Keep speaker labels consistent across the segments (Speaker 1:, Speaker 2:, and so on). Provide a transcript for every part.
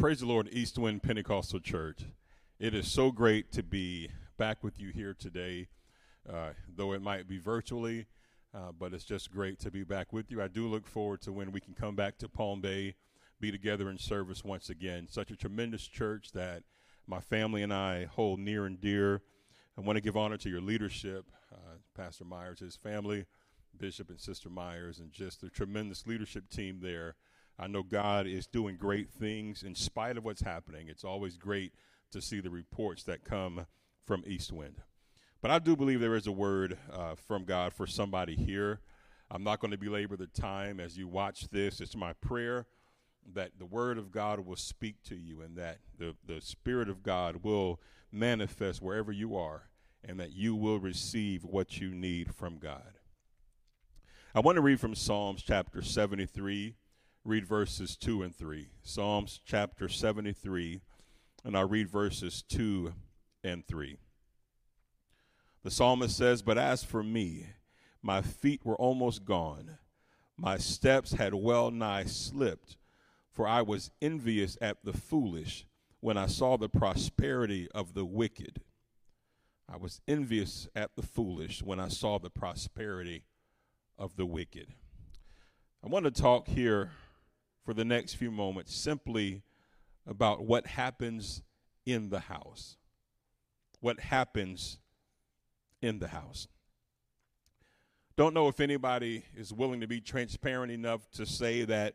Speaker 1: praise the Lord, Eastwind Pentecostal Church. It is so great to be back with you here today, uh, though it might be virtually, uh, but it's just great to be back with you. I do look forward to when we can come back to Palm Bay, be together in service once again. Such a tremendous church that my family and I hold near and dear. I want to give honor to your leadership, uh, Pastor Myers, his family, Bishop and Sister Myers, and just the tremendous leadership team there. I know God is doing great things in spite of what's happening. It's always great to see the reports that come from Eastwind. But I do believe there is a word uh, from God for somebody here. I'm not going to belabor the time as you watch this. It's my prayer that the word of God will speak to you and that the, the Spirit of God will manifest wherever you are and that you will receive what you need from God. I want to read from Psalms chapter 73 read verses 2 and 3. Psalms chapter 73, and I'll read verses 2 and 3. The psalmist says, But as for me, my feet were almost gone. My steps had well nigh slipped, for I was envious at the foolish when I saw the prosperity of the wicked. I was envious at the foolish when I saw the prosperity of the wicked. I want to talk here for the next few moments simply about what happens in the house. What happens in the house. Don't know if anybody is willing to be transparent enough to say that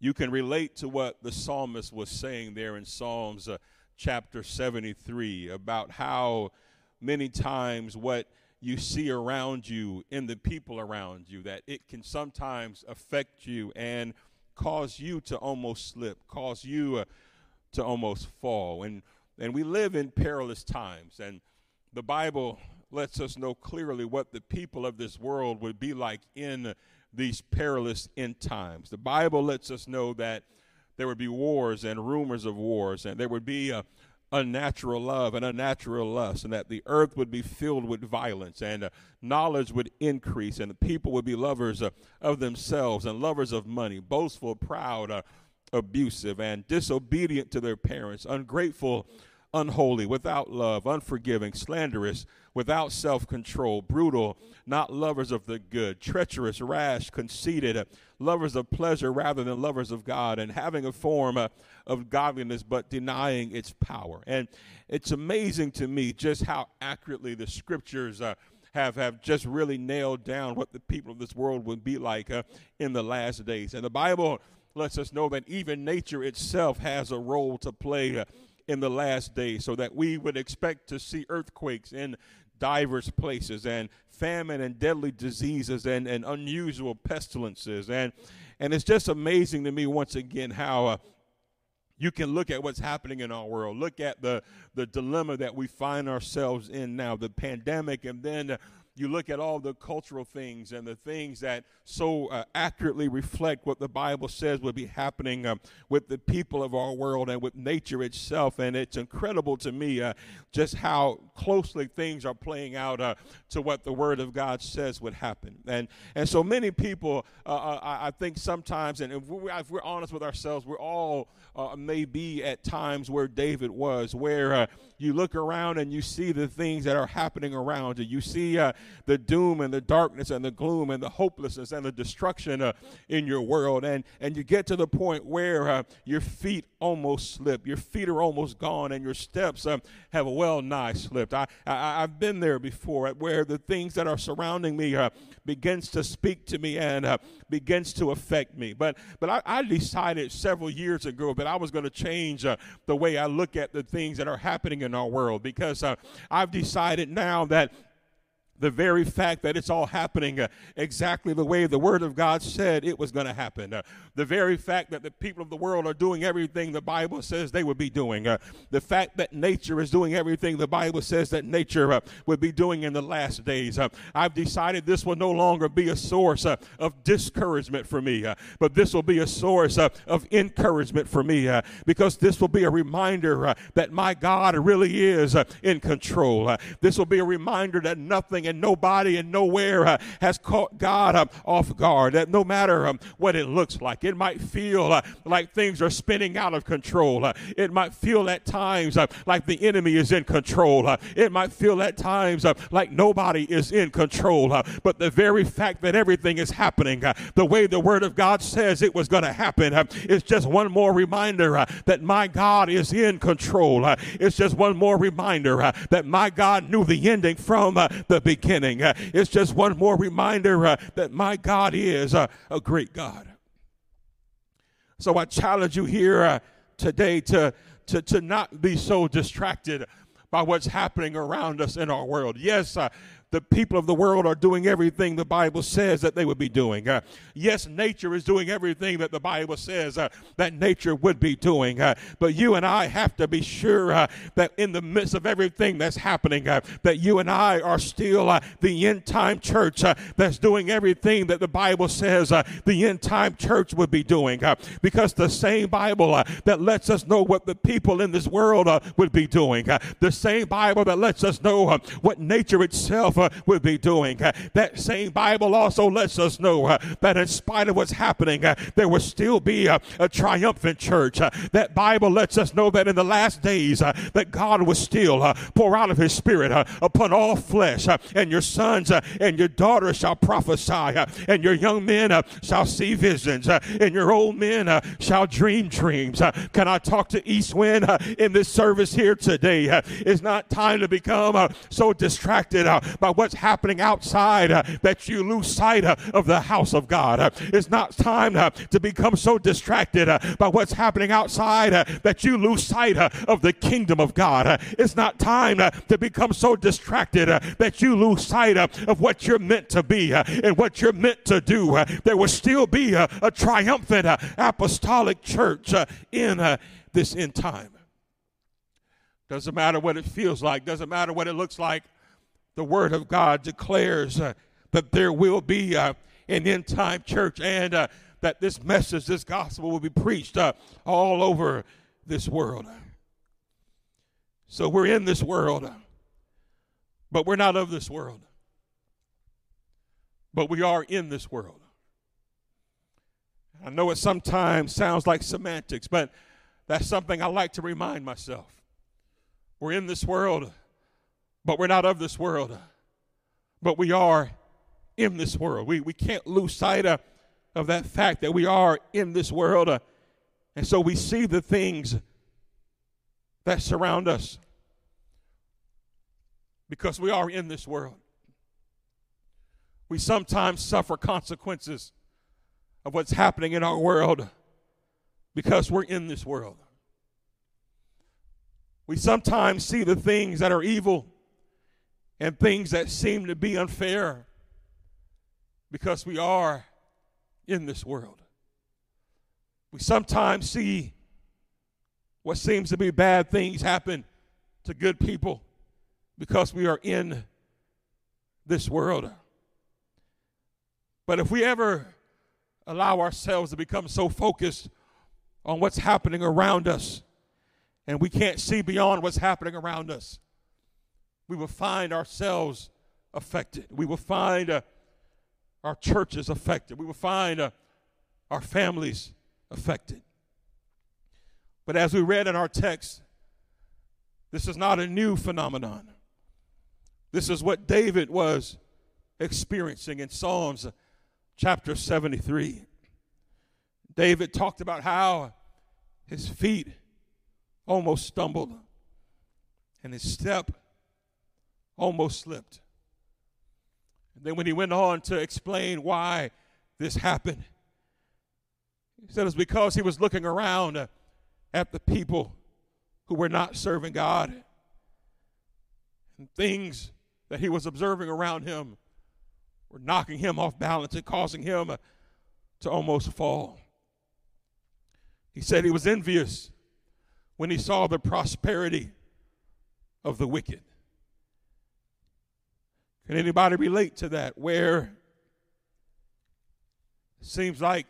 Speaker 1: you can relate to what the psalmist was saying there in Psalms uh, chapter 73 about how many times what you see around you in the people around you that it can sometimes affect you and cause you to almost slip, cause you uh, to almost fall. And, and we live in perilous times, and the Bible lets us know clearly what the people of this world would be like in these perilous end times. The Bible lets us know that there would be wars and rumors of wars, and there would be a, unnatural love and unnatural lust, and that the earth would be filled with violence, and uh, knowledge would increase, and people would be lovers uh, of themselves and lovers of money, boastful, proud, uh, abusive, and disobedient to their parents, ungrateful unholy, without love, unforgiving, slanderous, without self control, brutal, not lovers of the good, treacherous, rash, conceited, lovers of pleasure rather than lovers of God, and having a form uh, of godliness but denying its power. And it's amazing to me just how accurately the scriptures uh, have, have just really nailed down what the people of this world would be like uh, in the last days. And the Bible lets us know that even nature itself has a role to play uh, in the last days, so that we would expect to see earthquakes in divers places and famine and deadly diseases and, and unusual pestilences. And, and it's just amazing to me, once again, how. Uh, you can look at what's happening in our world. Look at the, the dilemma that we find ourselves in now, the pandemic, and then you look at all the cultural things and the things that so uh, accurately reflect what the Bible says would be happening uh, with the people of our world and with nature itself. And it's incredible to me uh, just how closely things are playing out uh, to what the Word of God says would happen. And, and so many people, uh, uh, I, I, think sometimes, and if we're, if we're, honest with ourselves, we're all maybe at times where David was, where you look around and you see the things that are happening around you. You see uh, the doom and the darkness and the gloom and the hopelessness and the destruction uh, in your world. And, and you get to the point where uh, your feet almost slip, your feet are almost gone, and your steps um, have well nigh slipped. I, I, have been there before where the things that are surrounding me uh, begins to speak to me and uh, begins to affect me. But, but I, I, decided several years ago that I was going to change uh, the way I look at the things that are happening in our world because uh, I've decided now that the very fact that it's all happening uh, exactly the way the Word of God said it was going to happen. Uh, the very fact that the people of the world are doing everything the Bible says they would be doing. Uh, the fact that nature is doing everything the Bible says that nature uh, would be doing in the last days. Uh, I've decided this will no longer be a source uh, of discouragement for me, but this will be a source of encouragement for me because this will be a reminder that my God really is in control. this will be a reminder that nothing happening, and nobody and nowhere uh, has caught God uh, off guard. That no matter um, what it looks like, it might feel uh, like things are spinning out of control. Uh, it might feel at times uh, like the enemy is in control. Uh, it might feel at times like nobody is in control. but the very fact that everything is happening the way the Word of God says it was going to happen is just one more reminder that my God is in control. it's just one more reminder that my God knew the ending from the beginning. It's just one more reminder that my God is a great God. So I challenge you here uh, today to, to, to not be so distracted by what's happening around us in our world. Yes, uh, the people of the world are doing everything the Bible says that they would be doing. Uh, yes, nature is doing everything that the Bible says uh, that nature would be doing. Uh, but you and I have to be sure uh, that in the midst of everything that's happening, uh, that you and I are still uh, the end time church that's doing everything that the Bible says the end time church would be doing. because the same Bible that lets us know what the people in this world would be doing, the same Bible that lets us know what nature itself uh, will be doing. Uh, that same Bible also lets us know uh, that in spite of what's happening, uh, there will still be a, a triumphant church. Uh, that Bible lets us know that in the last days, uh, that God will still pour out of His Spirit upon all flesh, and your sons and your daughters shall prophesy, and your young men shall see visions, and your old men shall dream dreams. Can I talk to East Wind in this service here today? It's not time to become so distracted by what's happening outside uh, that you lose sight uh, of the house of God. Uh, it's not time uh, to become so distracted uh, by what's happening outside uh, that you lose sight of the kingdom of God. it's not time to become so distracted that you lose sight of what you're meant to be and what you're meant to do. there will still be a triumphant apostolic church in this end time. Doesn't matter what it feels like, doesn't matter what it looks like, the Word of God declares uh, that there will be uh, an end time church and uh, that this message, this gospel will be preached uh, all over this world. So we're in this world, but we're not of this world. But we are in this world. I know it sometimes sounds like semantics, but that's something I like to remind myself. We're in this world but we're not of this world, but we are in this world. We, we can't lose sight of, of that fact that we are in this world. Uh, and so we see the things that surround us because we are in this world. We sometimes suffer consequences of what's happening in our world because we're in this world. We sometimes see the things that are evil and things that seem to be unfair because we are in this world. We sometimes see what seems to be bad things happen to good people because we are in this world. But if we ever allow ourselves to become so focused on what's happening around us and we can't see beyond what's happening around us, we will find ourselves affected. We will find uh, our churches affected. We will find uh, our families affected. But as we read in our text, this is not a new phenomenon. This is what David was experiencing in Psalms chapter 73. David talked about how his feet almost stumbled and his step almost slipped. And then when he went on to explain why this happened, he said it was because he was looking around uh, at the people who were not serving God and things that he was observing around him were knocking him off balance and causing him uh, to almost fall. He said he was envious when he saw the prosperity of the wicked. Can anybody relate to that? Where it seems like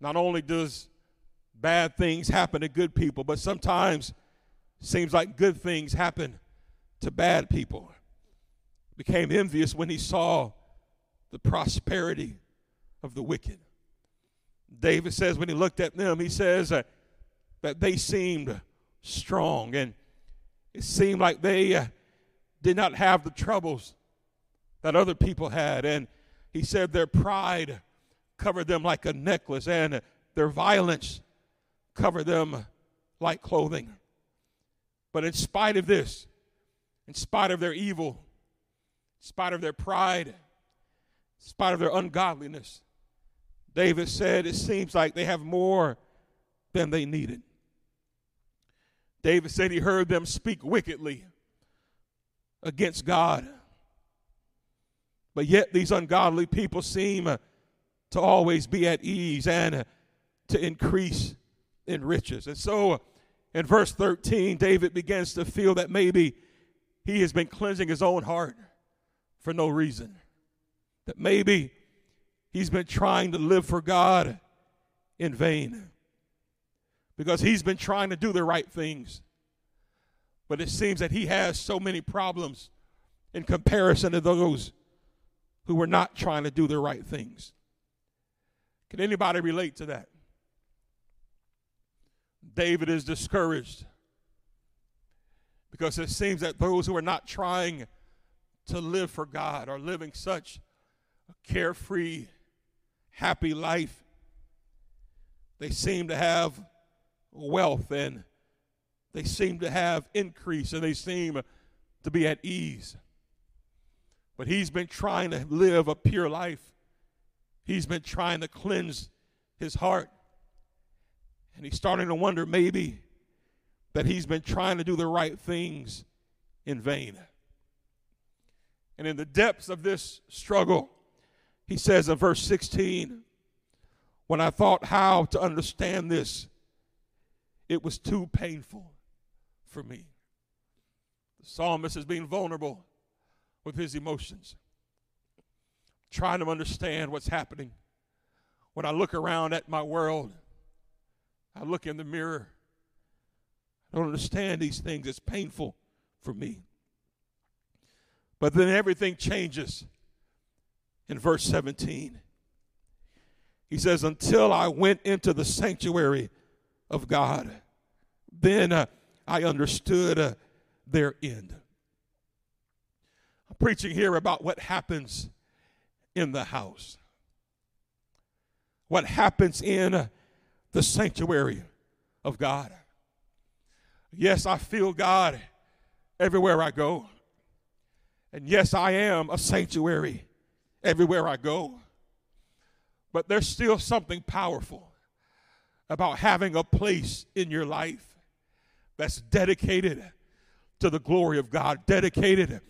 Speaker 1: not only does bad things happen to good people, but sometimes seems like good things happen to bad people.
Speaker 2: became envious when he saw the prosperity of the wicked. David says when he looked at them, he says uh, that they seemed strong and it seemed like they uh, did not have the troubles that other people had. And he said their pride covered them like a necklace and their violence covered them like clothing. But in spite of this, in spite of their evil, in spite of their pride, in spite of their ungodliness, David said, It seems like they have more than they needed. David said he heard them speak wickedly against God. But yet, these ungodly people seem to always be at ease and to increase in riches. And so, in verse 13, David begins to feel that maybe he has been cleansing his own heart for no reason. That maybe he's been trying to live for God in vain because he's been trying to do the right things. But it seems that he has so many problems in comparison to those who were not trying to do the right things. Can anybody relate to that? David is discouraged because it seems that those who are not trying to live for God are living such a carefree, happy life. They seem to have wealth and they seem to have increase and they seem to be at ease. But he's been trying to live a pure life. He's been trying to cleanse his heart. And he's starting to wonder maybe that he's been trying to do the right things in vain. And in the depths of this struggle, he says in verse 16, When I thought how to understand this, it was too painful for me. The psalmist is being vulnerable with his emotions, trying to understand what's happening. When I look around at my world, I look in the mirror. I don't understand these things. It's painful for me. But then everything changes in verse 17. He says, Until I went into the sanctuary of God, then uh, I understood uh, their end. I'm preaching here about what happens in the house, what happens in uh, the sanctuary of God. Yes, I feel God everywhere I go. And yes, I am a sanctuary everywhere I go. But there's still something powerful about having a place in your life that's dedicated to the glory of God, dedicated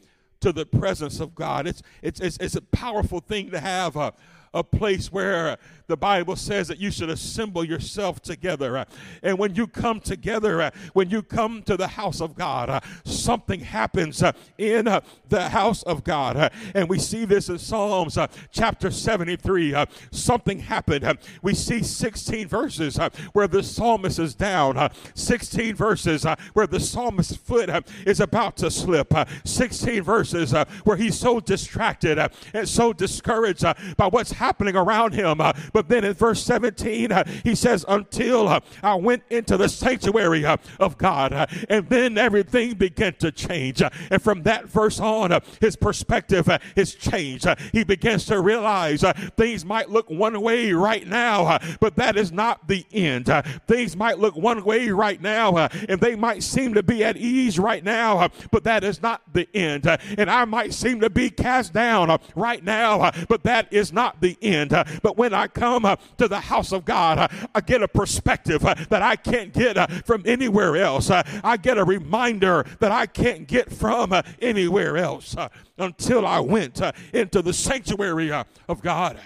Speaker 2: to the presence of God. It's, it's, it's, it's a powerful thing to have a, a place where the Bible says that you should assemble yourself together. And when you come together, when you come to the house of God, something happens in the house of God. And we see this in Psalms chapter 73. Something happened. We see 16 verses where the psalmist is down, 16 verses where the psalmist's foot is about to slip, 16 verses where he's so distracted and so discouraged by what's happening around him. Uh, but then in verse 17, uh, he says, Until uh, I went into the sanctuary uh, of God. Uh, and then everything began to change. Uh, and from that verse on, his perspective is changed. he begins to realize things might look one way right now, but that is not the end. things might look one way right now, and they might seem to be at ease right now, but that is not the end. and I might seem to be cast down right now, but that is not the end. Uh, but when I come uh, to the house of God, uh, I get a perspective that I can't get from anywhere else. I get a reminder that I can't get from anywhere else until I went into the sanctuary of God.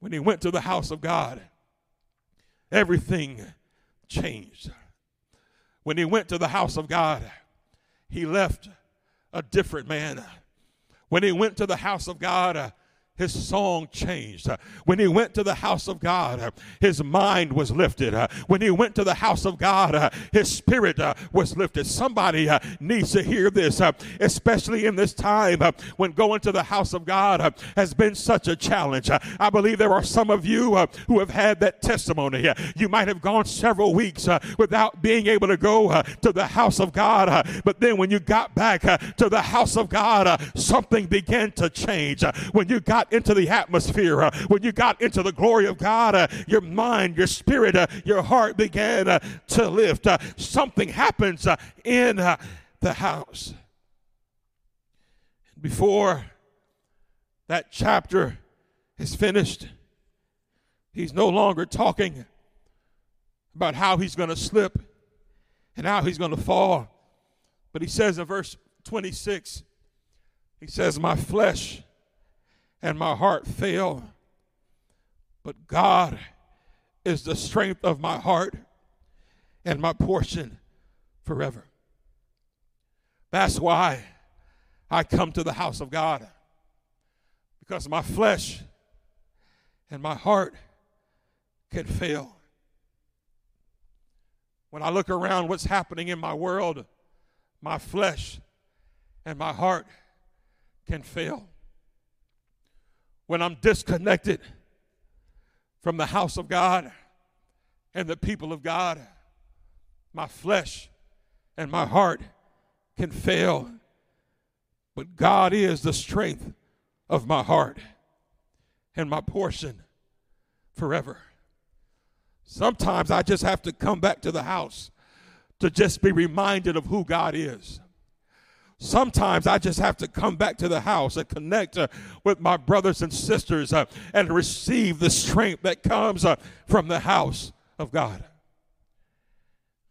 Speaker 2: When he went to the house of God, everything changed. When he went to the house of God, he left a different man. When he went to the house of God, his song changed. When he went to the house of God, his mind was lifted. When he went to the house of God, his spirit was lifted. Somebody needs to hear this, especially in this time when going to the house of God has been such a challenge. I believe there are some of you who have had that testimony. You might have gone several weeks without being able to go to the house of God, but then when you got back to the house of God, something began to change. When you got into the atmosphere, uh, when you got into the glory of God, uh, your mind, your spirit, uh, your heart began uh, to lift. Uh, something happens in the house. Before that chapter is finished, he's no longer talking about how he's going to slip and how he's going to fall. But he says in verse 26, he says, My flesh and my heart fail. But God is the strength of my heart and my portion forever. That's why I come to the house of God. Because my flesh and my heart can fail. When I look around what's happening in my world, my flesh and my heart can fail when I'm disconnected from the house of God and the people of God, my flesh and my heart can fail. But God is the strength of my heart and my portion forever. Sometimes I just have to come back to the house to just be reminded of who God is. Sometimes I just have to come back to the house and connect uh, with my brothers and sisters uh, and receive the strength that comes uh, from the house of God.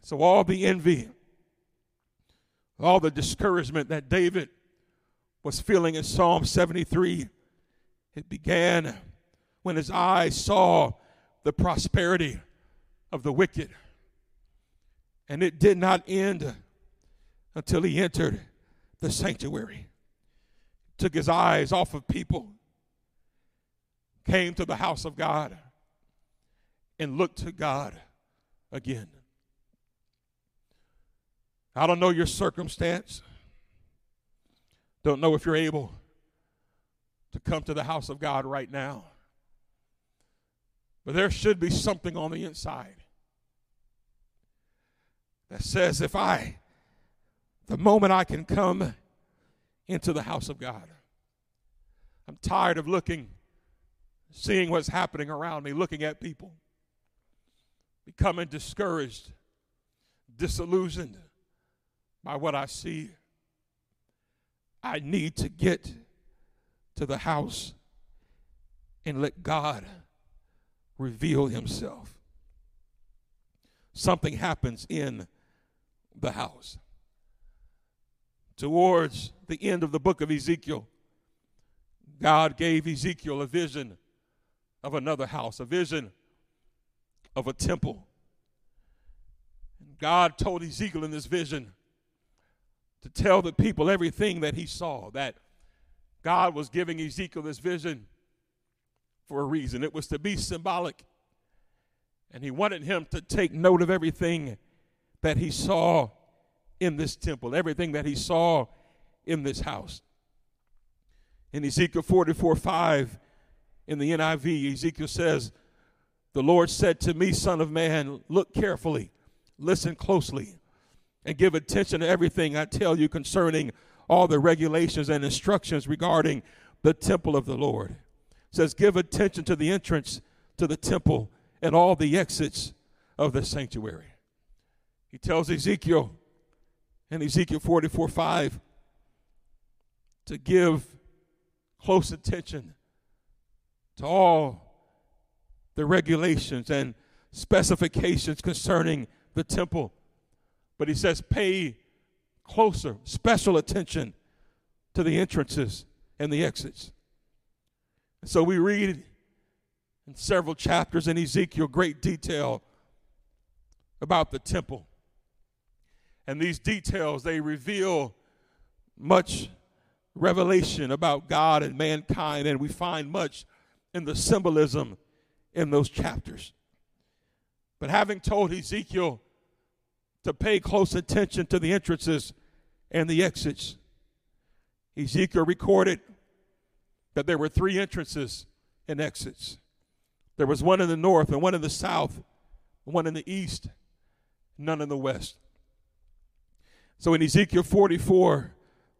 Speaker 2: So, all the envy, all the discouragement that David was feeling in Psalm 73, it began when his eyes saw the prosperity of the wicked. And it did not end until he entered the sanctuary, took his eyes off of people, came to the house of God, and looked to God again. I don't know your circumstance. Don't know if you're able to come to the house of God right now. But there should be something on the inside that says if I the moment I can come into the house of God. I'm tired of looking, seeing what's happening around me, looking at people, becoming discouraged, disillusioned by what I see. I need to get to the house and let God reveal Himself. Something happens in the house towards the end of the book of Ezekiel, God gave Ezekiel a vision of another house, a vision of a temple. And God told Ezekiel in this vision to tell the people everything that he saw, that God was giving Ezekiel this vision for a reason. It was to be symbolic. And he wanted him to take note of everything that he saw in this temple, everything that he saw in this house. In Ezekiel 44 5, in the NIV, Ezekiel says, The Lord said to me, Son of man, look carefully, listen closely, and give attention to everything I tell you concerning all the regulations and instructions regarding the temple of the Lord. It says, Give attention to the entrance to the temple and all the exits of the sanctuary. He tells Ezekiel, in Ezekiel 44 5 to give close attention to all the regulations and specifications concerning the temple. But he says, pay closer, special attention to the entrances and the exits. And so we read in several chapters in Ezekiel great detail about the temple. And these details, they reveal much revelation about God and mankind, and we find much in the symbolism in those chapters. But having told Ezekiel to pay close attention to the entrances and the exits, Ezekiel recorded that there were three entrances and exits. There was one in the north and one in the south, one in the east, none in the west. So in Ezekiel 44,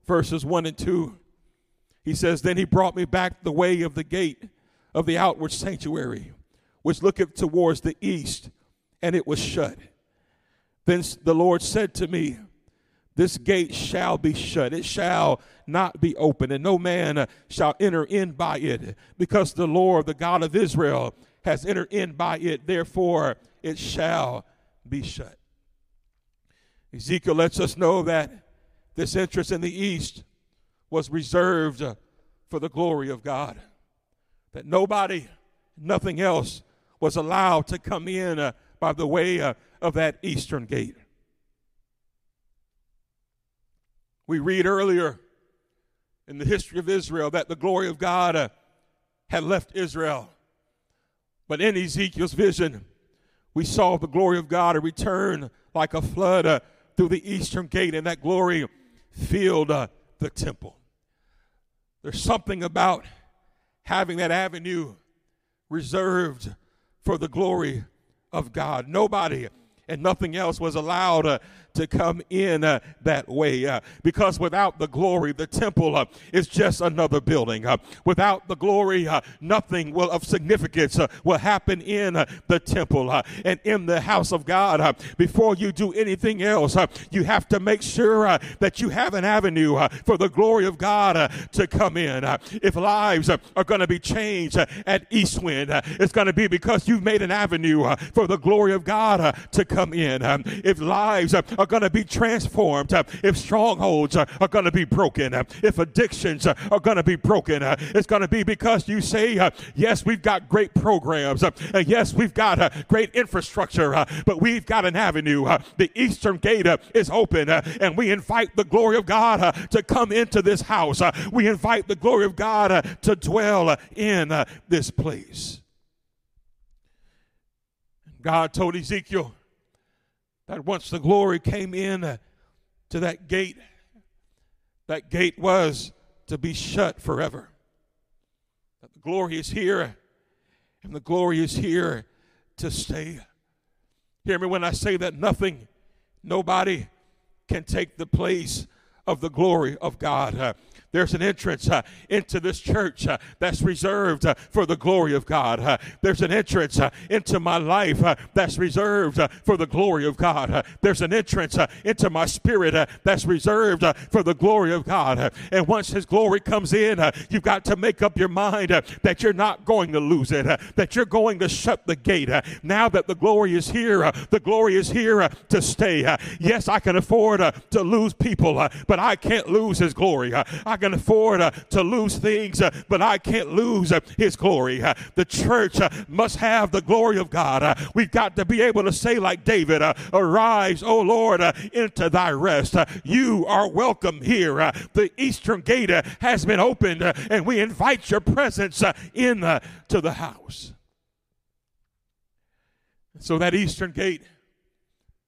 Speaker 2: verses 1 and 2, he says, Then he brought me back the way of the gate of the outward sanctuary, which looketh towards the east, and it was shut. Then the Lord said to me, This gate shall be shut, it shall not be open, and no man shall enter in by it, because the Lord, the God of Israel, has entered in by it, therefore it shall be shut. Ezekiel lets us know that this interest in the east was reserved for the glory of God. That nobody, nothing else was allowed to come in uh, by the way uh, of that eastern gate. We read earlier in the history of Israel that the glory of God uh, had left Israel. But in Ezekiel's vision, we saw the glory of God return like a flood uh, through the eastern gate, and that glory filled uh, the temple. There's something about having that avenue reserved for the glory of God. Nobody and nothing else was allowed uh, to come in uh, that way. Uh, because without the glory, the temple uh, is just another building. Uh, without the glory, uh, nothing will of significance uh, will happen in uh, the temple uh, and in the house of God. before you do anything else, you have to make sure that you have an avenue for the glory of God to come in. if lives are going to be changed at Eastwind, it's going to be because you've made an avenue for the glory of God to come in. Um, if lives are going to be transformed, uh, if strongholds uh, are going to be broken, uh, if addictions uh, are going to be broken, uh, it's going to be because you say, uh, yes, we've got great programs, and yes, we've got great infrastructure, but we've got an avenue. The eastern gate is open, and we invite the glory of God to come into this house. We invite the glory of God to dwell in this place. God told Ezekiel, that once the glory came in to that gate, that gate was to be shut forever. That the glory is here, and the glory is here to stay. Hear me when I say that nothing, nobody can take the place of the glory of God. Uh, there's an entrance uh, into this church uh, that's reserved uh, for the glory of God. Uh, there's an entrance uh, into my life uh, that's reserved uh, for the glory of God. Uh, there's an entrance into my spirit that's reserved for the glory of God. and once His glory comes in, you've got to make up your mind that you're not going to lose it, that you're going to shut the gate. now that the glory is here, the glory is here to stay. yes, I can afford to lose people, but I can't lose His glory. I can afford uh, to lose things, uh, but I can't lose uh, His glory. Uh, the church uh, must have the glory of God. Uh, we've got to be able to say, like David, Arise, O Lord, into thy rest. you are welcome here. the eastern gate has been opened, and we invite your presence in to the house. So that eastern gate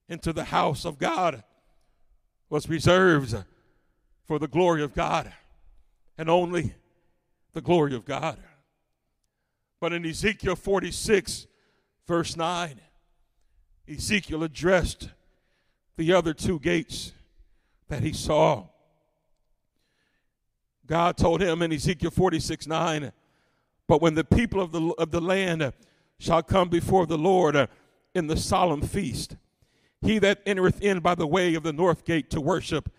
Speaker 2: into the house of God was reserved for the glory of God and only the glory of God. But in Ezekiel 46, verse 9, Ezekiel addressed the other two gates that he saw. God told him in Ezekiel 46 9, but when the people of the, of the land shall come before the Lord in the solemn feast, he that entereth in by the way of the north gate to worship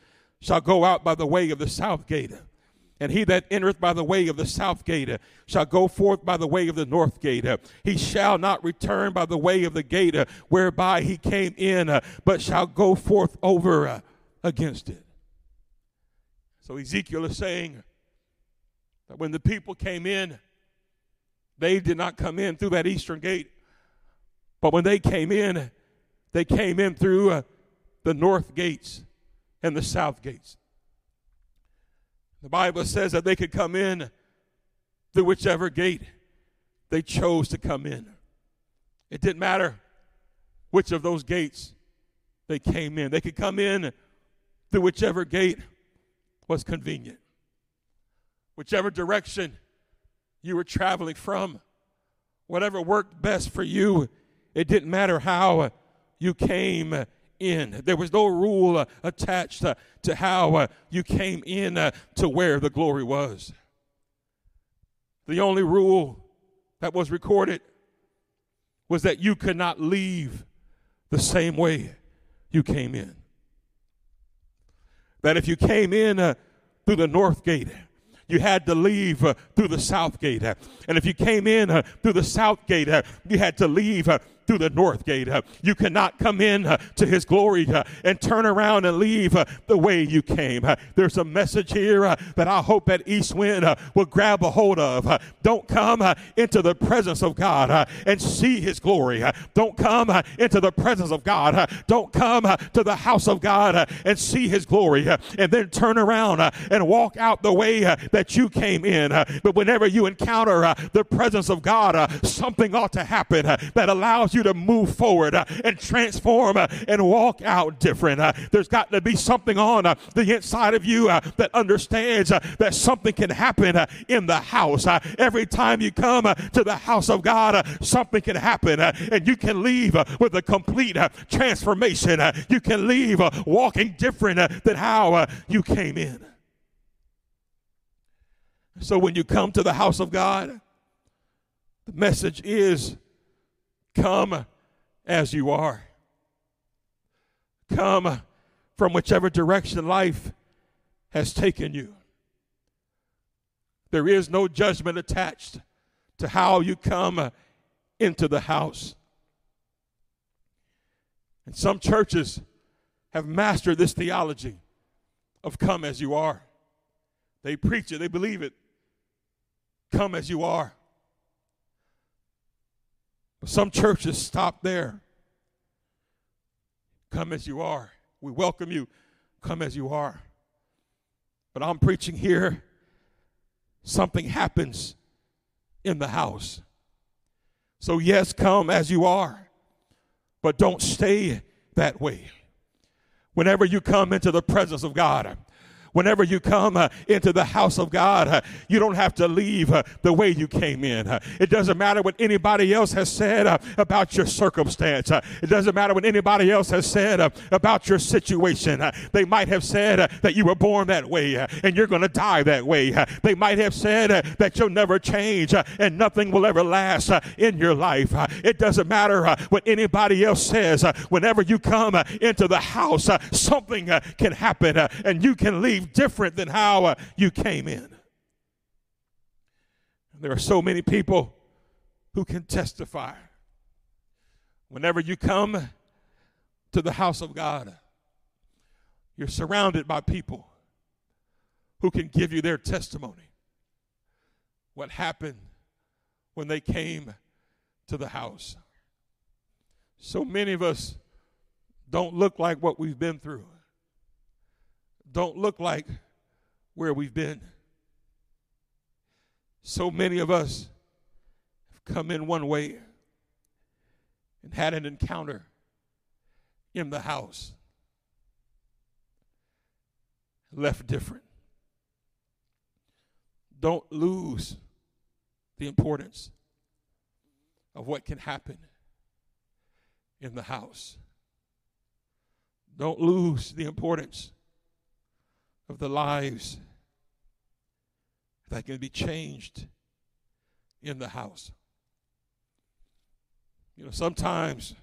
Speaker 2: shall go out by the way of the south gate. And he that entereth by the way of the south gate shall go forth by the way of the north gate. He shall not return by the way of the gate whereby he came in, but shall go forth over against it. So Ezekiel is saying that when the people came in, they did not come in through that eastern gate, but when they came in, they came in through the north gates and the south gates. The Bible says that they could come in through whichever gate they chose to come in. It didn't matter which of those gates they came in. They could come in through whichever gate was convenient, whichever direction you were traveling from, whatever worked best for you. It didn't matter how you came in. There was no rule attached to how you came in to where the glory was. The only rule that was recorded was that you could not leave the same way you came in. That if you came in uh, through the north gate, you had to leave uh, through the south gate. And if you came in uh, through the south gate, uh, you had to leave uh, through the north gate. Uh, you cannot come in uh, to his glory uh, and turn around and leave uh, the way you came. Uh, there's a message here uh, that I hope that East Wind will grab a hold of. Don't come into the presence of God and see his glory. Don't come into the presence of God. Don't come to the house of God and see his glory and then turn around and walk out the way that you came in. But whenever you encounter the presence of God, something ought to happen that allows you to move forward uh, and transform uh, and walk out different. Uh, there's got to be something on uh, the inside of you uh, that understands uh, that something can happen in the house. every time you come to the house of God, something can happen and you can leave with a complete transformation. you can leave walking different than how you came in. So when you come to the house of God, the message is Come as you are. Come from whichever direction life has taken you. There is no judgment attached to how you come into the house. And some churches have mastered this theology of come as you are. They preach it, they believe it. Come as you are. Some churches stop there. Come as you are. We welcome you. Come as you are. But I'm preaching here. Something happens in the house. So, yes, come as you are, but don't stay that way. Whenever you come into the presence of God, Whenever you come uh, into the house of God, uh, you don't have to leave uh, the way you came in. Uh, it doesn't matter what anybody else has said uh, about your circumstance. Uh, it doesn't matter what anybody else has said about your situation. they might have said that you were born that way and you're going to die that way. they might have said that you'll never change and nothing will ever last in your life. it doesn't matter what anybody else says. whenever you come into the house, something can happen and you can leave leave different than how uh, you came in. There are so many people who can testify. Whenever you come to the house of God, you're surrounded by people who can give you their testimony. What happened when they came to the house? So many of us don't look like what we've been through don't look like where we've been. So many of us have come in one way and had an encounter in the house, left different. Don't lose the importance of what can happen in the house. Don't lose the importance of the lives that can be changed in the house. You know, sometimes,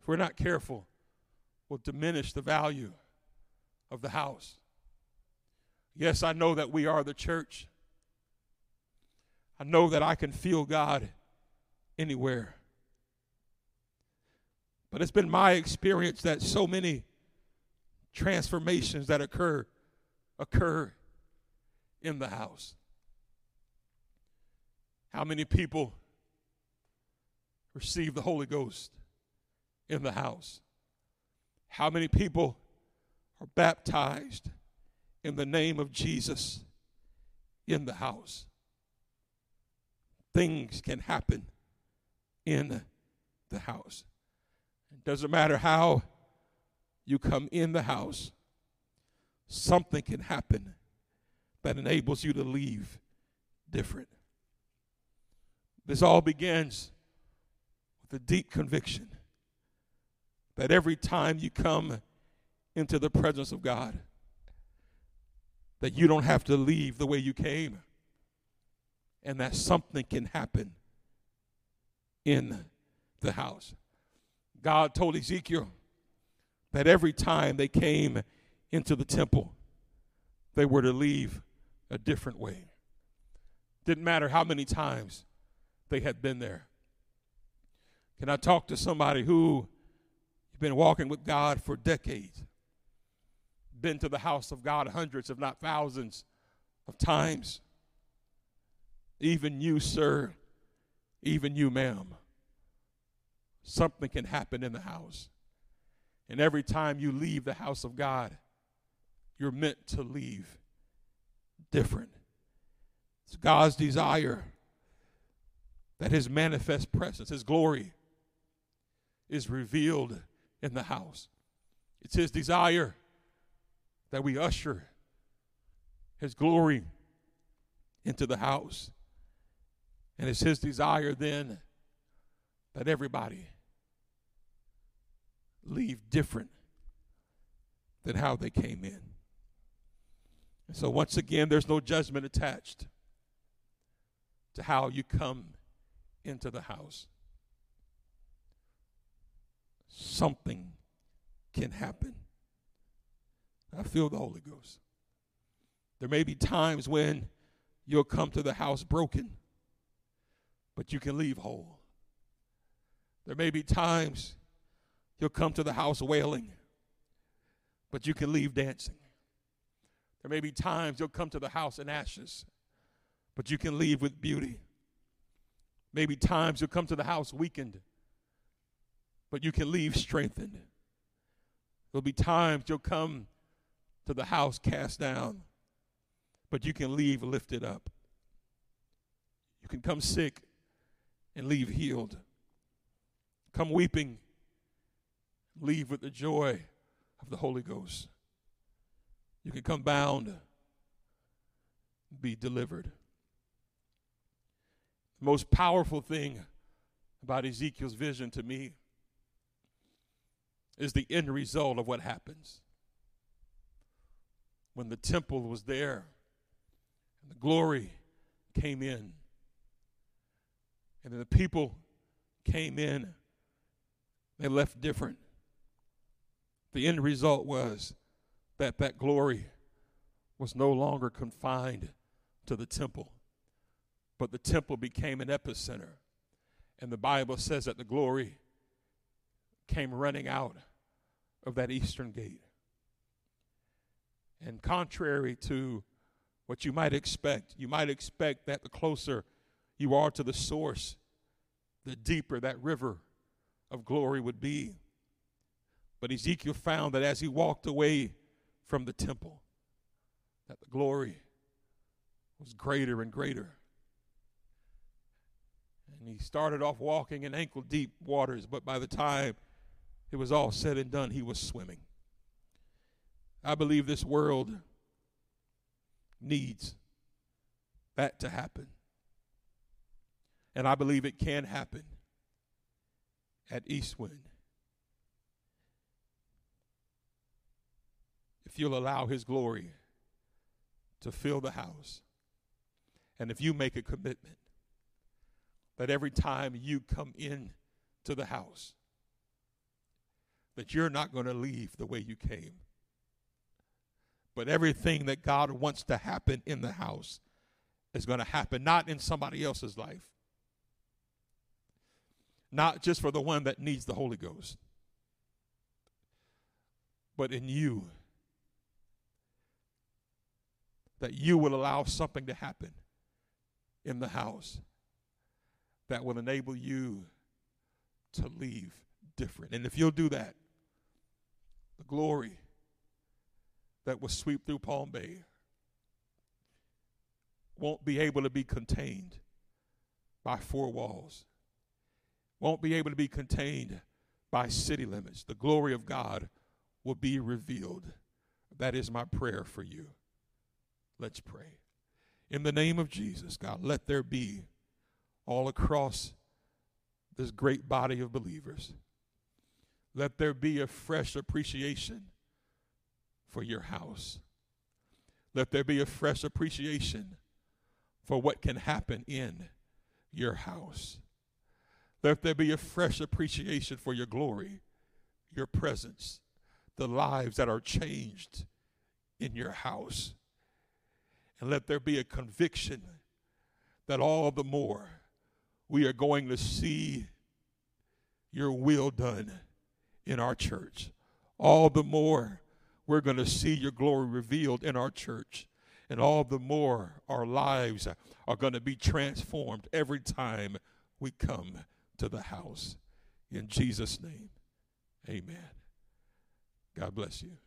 Speaker 2: if we're not careful, we'll diminish the value of the house. Yes, I know that we are the church. I know that I can feel God anywhere. But it's been my experience that so many transformations that occur occur in the house. How many people receive the Holy Ghost in the house? How many people are baptized in the name of Jesus in the house. Things can happen in the house. It doesn't matter how you come in the house, something can happen that enables you to leave different. This all begins with a deep conviction that every time you come into the presence of God, that you don't have to leave the way you came and that something can happen in the house. God told Ezekiel that every time they came into the temple, they were to leave a different way. Didn't matter how many times they had been there. Can I talk to somebody who has been walking with God for decades? Been to the house of God hundreds, if not thousands, of times. Even you, sir, even you, ma'am. Something can happen in the house. And every time you leave the house of God, you're meant to leave different. It's God's desire that His manifest presence, His glory, is revealed in the house. It's His desire that we usher His glory into the house. And it's His desire then that everybody leave different than how they came in. And so, once again, there's no judgment attached to how you come into the house. Something can happen. I feel the Holy Ghost. There may be times when you'll come to the house broken, but you can leave whole. There may be times you'll come to the house wailing, but you can leave dancing. There may be times you'll come to the house in ashes, but you can leave with beauty. Maybe times you'll come to the house weakened, but you can leave strengthened. There'll be times you'll come to the house cast down, but you can leave lifted up. You can come sick and leave healed. Come weeping, leave with the joy of the Holy Ghost. You can come bound, be delivered. The most powerful thing about Ezekiel's vision to me is the end result of what happens. When the temple was there and the glory came in, and then the people came in, they left different. The end result was that that glory was no longer confined to the temple but the temple became an epicenter. And the Bible says that the glory came running out of that eastern gate. And contrary to what you might expect, you might expect that the closer you are to the source, the deeper that river of glory would be. But Ezekiel found that as he walked away from the temple, that the glory was greater and greater. And he started off walking in ankle deep waters, but by the time it was all said and done, he was swimming. I believe this world needs that to happen. And I believe it can happen at Eastwind. You'll allow His glory to fill the house, and if you make a commitment that every time you come in to the house, that you're not going to leave the way you came. But everything that God wants to happen in the house is going to happen, not in somebody else's life, not just for the one that needs the Holy Ghost, but in you. That you will allow something to happen in the house that will enable you to leave different. And if you'll do that, the glory that will sweep through Palm Bay won't be able to be contained by four walls, won't be able to be contained by city limits. The glory of God will be revealed. That is my prayer for you. Let's pray. In the name of Jesus, God, let there be all across this great body of believers. Let there be a fresh appreciation for your house. Let there be a fresh appreciation for what can happen in your house. Let there be a fresh appreciation for your glory, your presence, the lives that are changed in your house. And let there be a conviction that all the more we are going to see your will done in our church. All the more we're going to see your glory revealed in our church. And all the more our lives are going to be transformed every time we come to the house. In Jesus' name, amen. God bless you.